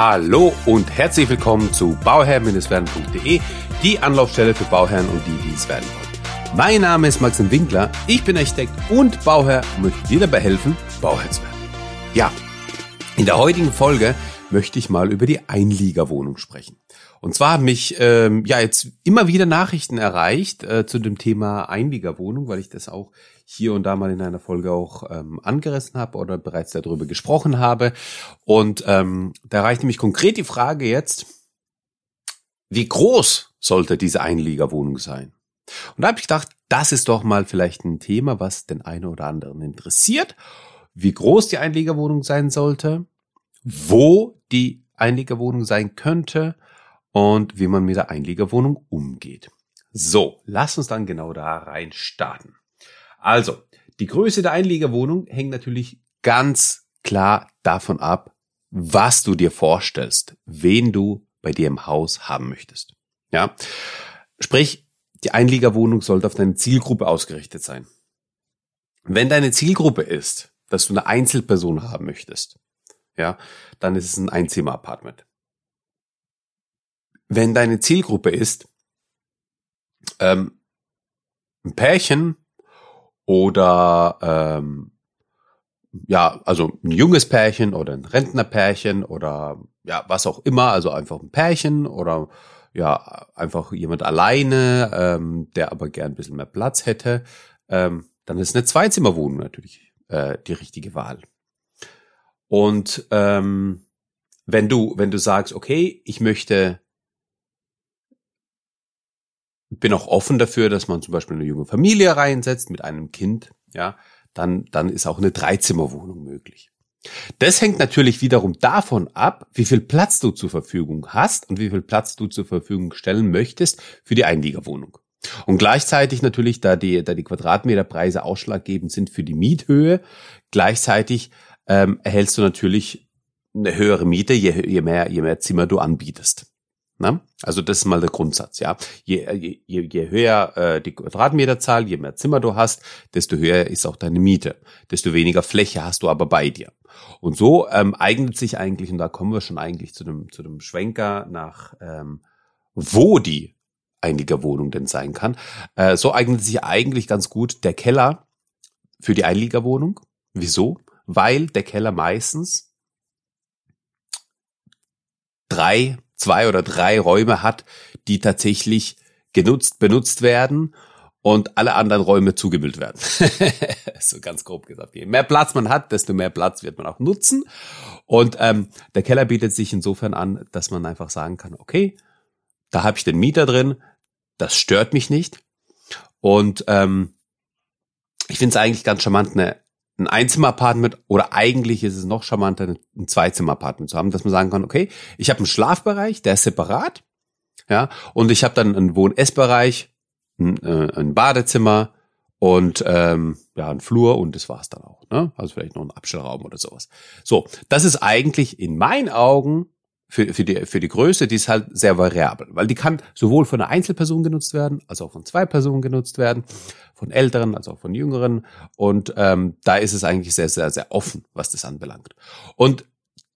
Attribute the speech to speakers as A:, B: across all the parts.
A: Hallo und herzlich willkommen zu bauherr-werden.de, die Anlaufstelle für Bauherren und die, die es werden wollen. Mein Name ist Maxim Winkler, ich bin Architekt und Bauherr und möchte dir dabei helfen, Bauherr zu werden. Ja, in der heutigen Folge möchte ich mal über die Einliegerwohnung sprechen. Und zwar haben mich ähm, ja jetzt immer wieder Nachrichten erreicht äh, zu dem Thema Einliegerwohnung, weil ich das auch hier und da mal in einer Folge auch ähm, angerissen habe oder bereits darüber gesprochen habe. Und ähm, da erreichte mich konkret die Frage jetzt, wie groß sollte diese Einliegerwohnung sein? Und da habe ich gedacht, das ist doch mal vielleicht ein Thema, was den einen oder anderen interessiert. Wie groß die Einliegerwohnung sein sollte, wo die Einliegerwohnung sein könnte und wie man mit der Einliegerwohnung umgeht. So, lass uns dann genau da rein starten. Also, die Größe der Einliegerwohnung hängt natürlich ganz klar davon ab, was du dir vorstellst, wen du bei dir im Haus haben möchtest. Ja, sprich, die Einliegerwohnung sollte auf deine Zielgruppe ausgerichtet sein. Wenn deine Zielgruppe ist, dass du eine Einzelperson haben möchtest, ja, dann ist es ein Einzimmer-Apartment wenn deine Zielgruppe ist ähm, ein Pärchen oder ähm, ja, also ein junges Pärchen oder ein Rentnerpärchen oder ja, was auch immer, also einfach ein Pärchen oder ja, einfach jemand alleine, ähm, der aber gern ein bisschen mehr Platz hätte, ähm, dann ist eine Zweizimmerwohnung natürlich äh, die richtige Wahl. Und ähm, wenn du, wenn du sagst, okay, ich möchte bin auch offen dafür, dass man zum Beispiel eine junge Familie reinsetzt mit einem Kind, ja, dann, dann ist auch eine Dreizimmerwohnung möglich. Das hängt natürlich wiederum davon ab, wie viel Platz du zur Verfügung hast und wie viel Platz du zur Verfügung stellen möchtest für die Einliegerwohnung. Und gleichzeitig natürlich, da die, da die Quadratmeterpreise ausschlaggebend sind für die Miethöhe, gleichzeitig ähm, erhältst du natürlich eine höhere Miete, je, je, mehr, je mehr Zimmer du anbietest. Ne? Also das ist mal der Grundsatz, ja. Je, je, je höher äh, die Quadratmeterzahl, je mehr Zimmer du hast, desto höher ist auch deine Miete. Desto weniger Fläche hast du aber bei dir. Und so ähm, eignet sich eigentlich, und da kommen wir schon eigentlich zu dem, zu dem Schwenker nach, ähm, wo die Einliegerwohnung denn sein kann. Äh, so eignet sich eigentlich ganz gut der Keller für die Einliegerwohnung. Wieso? Weil der Keller meistens drei zwei oder drei Räume hat, die tatsächlich genutzt, benutzt werden und alle anderen Räume zugemüllt werden. so ganz grob gesagt. Je mehr Platz man hat, desto mehr Platz wird man auch nutzen. Und ähm, der Keller bietet sich insofern an, dass man einfach sagen kann, okay, da habe ich den Mieter drin, das stört mich nicht. Und ähm, ich finde es eigentlich ganz charmant, eine ein Einzimmer-Apartment oder eigentlich ist es noch charmanter, ein Zweizimmer-Apartment zu haben, dass man sagen kann, okay, ich habe einen Schlafbereich, der ist separat, ja, und ich habe dann einen Wohn-Ess-Bereich, ein, äh, ein Badezimmer und ähm, ja, ein Flur und das war's dann auch. Ne? Also vielleicht noch ein Abstellraum oder sowas. So, das ist eigentlich in meinen Augen für, für, die, für die Größe, die ist halt sehr variabel, weil die kann sowohl von einer Einzelperson genutzt werden, als auch von zwei Personen genutzt werden, von älteren, als auch von jüngeren. Und ähm, da ist es eigentlich sehr, sehr, sehr offen, was das anbelangt. Und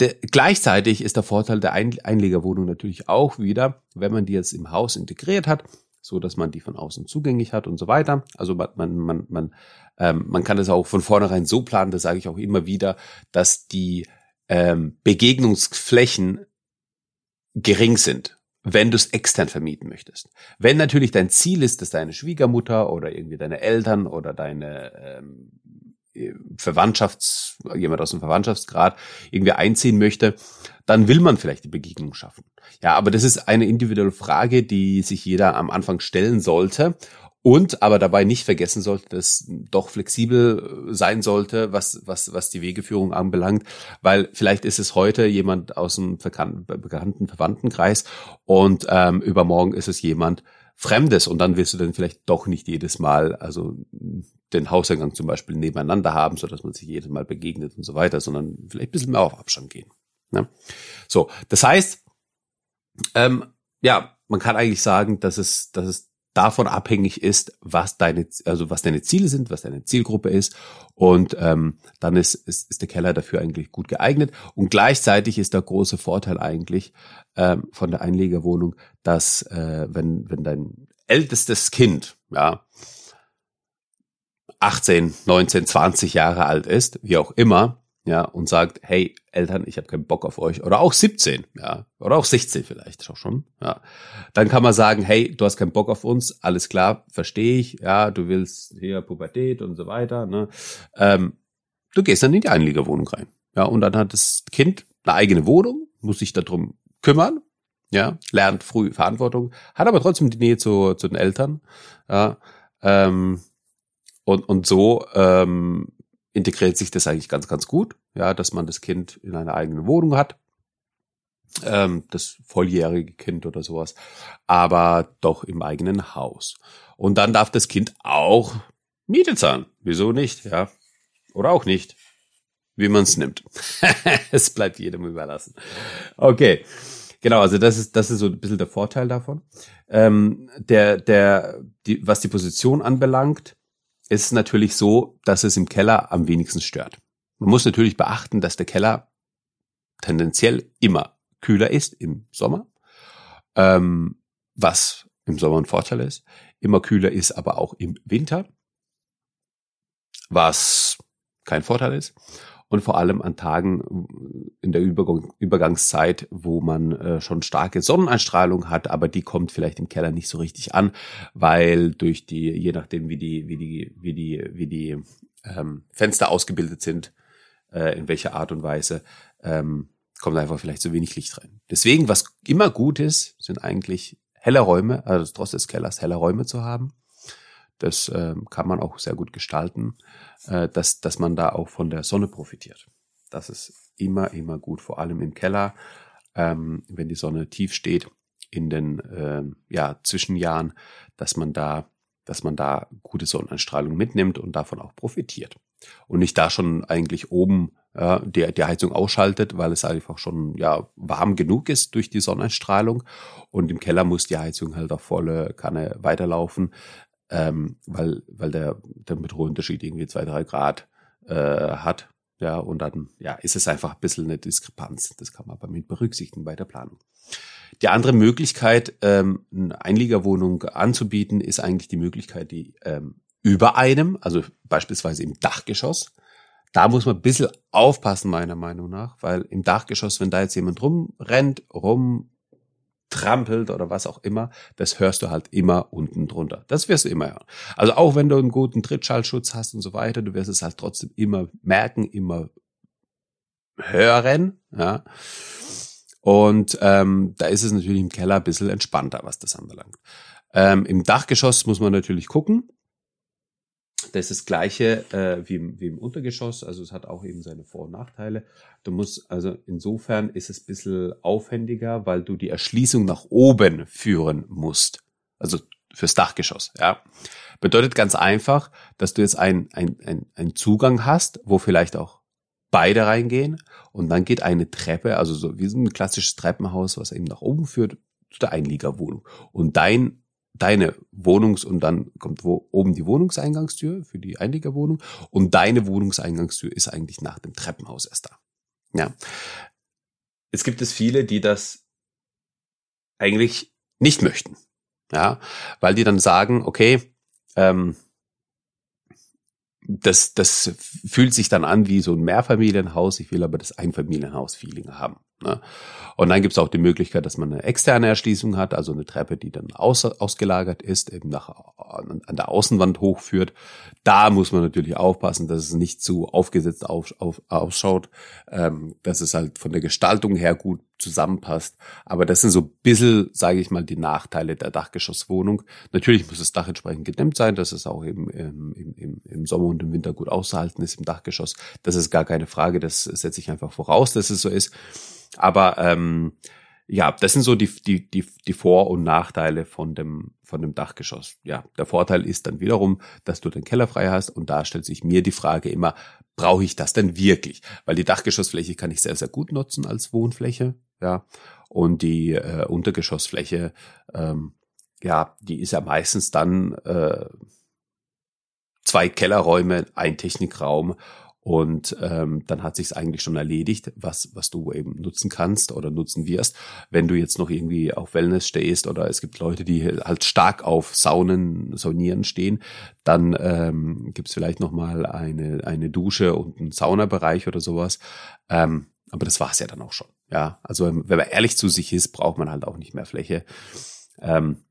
A: de, gleichzeitig ist der Vorteil der Ein Einlegerwohnung natürlich auch wieder, wenn man die jetzt im Haus integriert hat, so dass man die von außen zugänglich hat und so weiter. Also man, man, man, man, ähm, man kann es auch von vornherein so planen, das sage ich auch immer wieder, dass die ähm, Begegnungsflächen gering sind, wenn du es extern vermieten möchtest. Wenn natürlich dein Ziel ist, dass deine Schwiegermutter oder irgendwie deine Eltern oder deine ähm, Verwandtschafts, jemand aus dem Verwandtschaftsgrad irgendwie einziehen möchte, dann will man vielleicht die Begegnung schaffen. Ja, aber das ist eine individuelle Frage, die sich jeder am Anfang stellen sollte und aber dabei nicht vergessen sollte, dass doch flexibel äh, sein sollte, was, was, was die Wegeführung anbelangt, weil vielleicht ist es heute jemand aus einem bekannten Verwandtenkreis und ähm, übermorgen ist es jemand Fremdes und dann wirst du dann vielleicht doch nicht jedes Mal, also den Hauseingang zum Beispiel nebeneinander haben, so dass man sich jedes Mal begegnet und so weiter, sondern vielleicht ein bisschen mehr auf Abstand gehen. Ne? So, das heißt, ähm, ja, man kann eigentlich sagen, dass es, dass es davon abhängig ist, was deine, also was deine Ziele sind, was deine Zielgruppe ist. Und ähm, dann ist, ist, ist der Keller dafür eigentlich gut geeignet. Und gleichzeitig ist der große Vorteil eigentlich ähm, von der Einlegerwohnung, dass äh, wenn, wenn dein ältestes Kind, ja, 18, 19, 20 Jahre alt ist, wie auch immer, ja, und sagt, hey Eltern, ich habe keinen Bock auf euch, oder auch 17, ja, oder auch 16 vielleicht auch schon, ja, dann kann man sagen, hey, du hast keinen Bock auf uns, alles klar, verstehe ich, ja, du willst hier Pubertät und so weiter, ne, ähm, du gehst dann in die Einliegerwohnung rein, ja, und dann hat das Kind eine eigene Wohnung, muss sich darum kümmern, ja, lernt früh Verantwortung, hat aber trotzdem die Nähe zu, zu den Eltern, ja, ähm, und, und so ähm, integriert sich das eigentlich ganz, ganz gut, ja, dass man das Kind in einer eigenen Wohnung hat, ähm, das volljährige Kind oder sowas, aber doch im eigenen Haus. Und dann darf das Kind auch Miete zahlen. Wieso nicht, ja? Oder auch nicht, wie man es nimmt. es bleibt jedem überlassen. Okay. Genau, also das ist, das ist so ein bisschen der Vorteil davon. Ähm, der, der, die, was die Position anbelangt, ist natürlich so, dass es im Keller am wenigsten stört. Man muss natürlich beachten, dass der Keller tendenziell immer kühler ist im Sommer, ähm, was im Sommer ein Vorteil ist. Immer kühler ist aber auch im Winter, was kein Vorteil ist und vor allem an Tagen äh, in der Übergang, Übergangszeit, wo man äh, schon starke Sonneneinstrahlung hat, aber die kommt vielleicht im Keller nicht so richtig an, weil durch die, je nachdem wie die, wie die, wie die, wie die ähm, Fenster ausgebildet sind, äh, in welcher Art und Weise, ähm, kommt einfach vielleicht zu wenig Licht rein. Deswegen, was immer gut ist, sind eigentlich helle Räume, also trotz des Kellers helle Räume zu haben. Das äh, kann man auch sehr gut gestalten, äh, dass, dass man da auch von der Sonne profitiert. Das ist immer, immer gut, vor allem im Keller, ähm, wenn die Sonne tief steht in den äh, ja, Zwischenjahren, dass man da, dass man da gute Sonneneinstrahlung mitnimmt und davon auch profitiert. Und nicht da schon eigentlich oben ja, die, die Heizung ausschaltet, weil es einfach schon ja warm genug ist durch die Sonnenstrahlung. Und im Keller muss die Heizung halt auf volle Kanne weiterlaufen, ähm, weil, weil der Temperaturunterschied irgendwie zwei, drei Grad äh, hat. Ja, und dann ja, ist es einfach ein bisschen eine Diskrepanz. Das kann man aber mit berücksichtigen bei der Planung. Die andere Möglichkeit, ähm, eine Einliegerwohnung anzubieten, ist eigentlich die Möglichkeit, die ähm, über einem, also beispielsweise im Dachgeschoss, da muss man ein bisschen aufpassen, meiner Meinung nach, weil im Dachgeschoss, wenn da jetzt jemand rumrennt, rum trampelt oder was auch immer, das hörst du halt immer unten drunter. Das wirst du immer hören. Also auch wenn du einen guten Trittschallschutz hast und so weiter, du wirst es halt trotzdem immer merken, immer hören, ja. Und ähm, da ist es natürlich im Keller ein bisschen entspannter, was das anbelangt. Ähm, Im Dachgeschoss muss man natürlich gucken, das ist das gleiche äh, wie, im, wie im Untergeschoss, also es hat auch eben seine Vor- und Nachteile. Du musst, also insofern ist es ein bisschen aufwendiger, weil du die Erschließung nach oben führen musst. Also fürs Dachgeschoss, ja. Bedeutet ganz einfach, dass du jetzt einen ein, ein Zugang hast, wo vielleicht auch beide reingehen und dann geht eine Treppe, also so wie so ein klassisches Treppenhaus, was eben nach oben führt, zu der Einliegerwohnung. Und dein deine Wohnungs- und dann kommt wo oben die Wohnungseingangstür für die Einliegerwohnung und deine Wohnungseingangstür ist eigentlich nach dem Treppenhaus erst da. Ja. Es gibt es viele, die das eigentlich nicht möchten. Ja, weil die dann sagen, okay, ähm, das, das fühlt sich dann an wie so ein Mehrfamilienhaus. Ich will aber das Einfamilienhaus-Feeling haben. Ne? Und dann gibt es auch die Möglichkeit, dass man eine externe Erschließung hat, also eine Treppe, die dann aus, ausgelagert ist, eben nach, an der Außenwand hochführt. Da muss man natürlich aufpassen, dass es nicht zu aufgesetzt auf, auf, ausschaut, ähm, dass es halt von der Gestaltung her gut zusammenpasst. Aber das sind so ein bisschen, sage ich mal, die Nachteile der Dachgeschosswohnung. Natürlich muss das Dach entsprechend gedämmt sein, dass es auch eben im, im, im Sommer und im Winter gut auszuhalten ist im Dachgeschoss. Das ist gar keine Frage, das setze ich einfach voraus, dass es so ist. Aber ähm, ja, das sind so die, die, die, die Vor- und Nachteile von dem, von dem Dachgeschoss. Ja, der Vorteil ist dann wiederum, dass du den Keller frei hast und da stellt sich mir die Frage immer, brauche ich das denn wirklich? Weil die Dachgeschossfläche kann ich sehr, sehr gut nutzen als Wohnfläche, ja, und die äh, Untergeschossfläche, ähm, ja, die ist ja meistens dann äh, zwei Kellerräume, ein Technikraum und ähm, dann hat sich's eigentlich schon erledigt, was was du eben nutzen kannst oder nutzen wirst. Wenn du jetzt noch irgendwie auf Wellness stehst oder es gibt Leute, die halt stark auf Saunen, Saunieren stehen, dann ähm, gibt's vielleicht noch mal eine eine Dusche und einen Saunabereich oder sowas. Ähm, aber das war's ja dann auch schon. Ja, also wenn man ehrlich zu sich ist, braucht man halt auch nicht mehr Fläche. Ähm,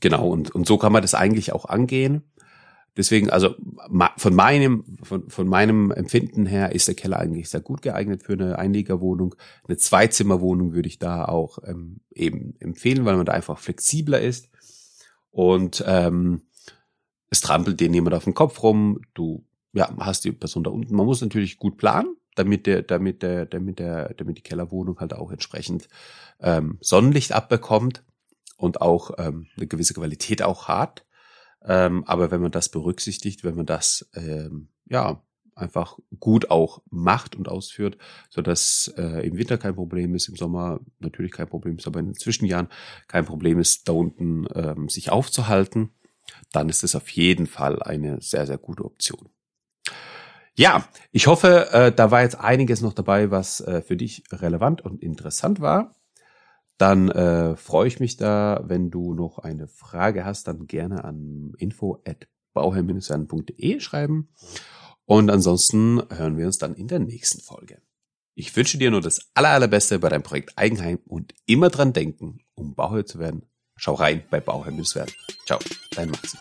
A: genau und und so kann man das eigentlich auch angehen. Deswegen, also von meinem, von, von meinem Empfinden her ist der Keller eigentlich sehr gut geeignet für eine Einliegerwohnung. Eine Zweizimmerwohnung würde ich da auch ähm, eben empfehlen, weil man da einfach flexibler ist. Und ähm, es trampelt dir niemand auf den Kopf rum. Du ja, hast die Person da unten. Man muss natürlich gut planen, damit der, damit der, damit der, damit die Kellerwohnung halt auch entsprechend ähm, Sonnenlicht abbekommt und auch ähm, eine gewisse Qualität auch hat. Ähm, aber wenn man das berücksichtigt, wenn man das ähm, ja einfach gut auch macht und ausführt, so dass äh, im Winter kein Problem ist, im Sommer natürlich kein Problem ist, aber in den Zwischenjahren kein Problem ist, da unten ähm, sich aufzuhalten, dann ist es auf jeden Fall eine sehr, sehr gute Option. Ja, ich hoffe, äh, da war jetzt einiges noch dabei, was äh, für dich relevant und interessant war dann äh, freue ich mich da, wenn du noch eine Frage hast, dann gerne an info at bauherr-werden.de schreiben. Und ansonsten hören wir uns dann in der nächsten Folge. Ich wünsche dir nur das aller, allerbeste bei deinem Projekt Eigenheim und immer dran denken, um Bauherr zu werden. Schau rein bei Bauherr-werden. Ciao, dein Maxi.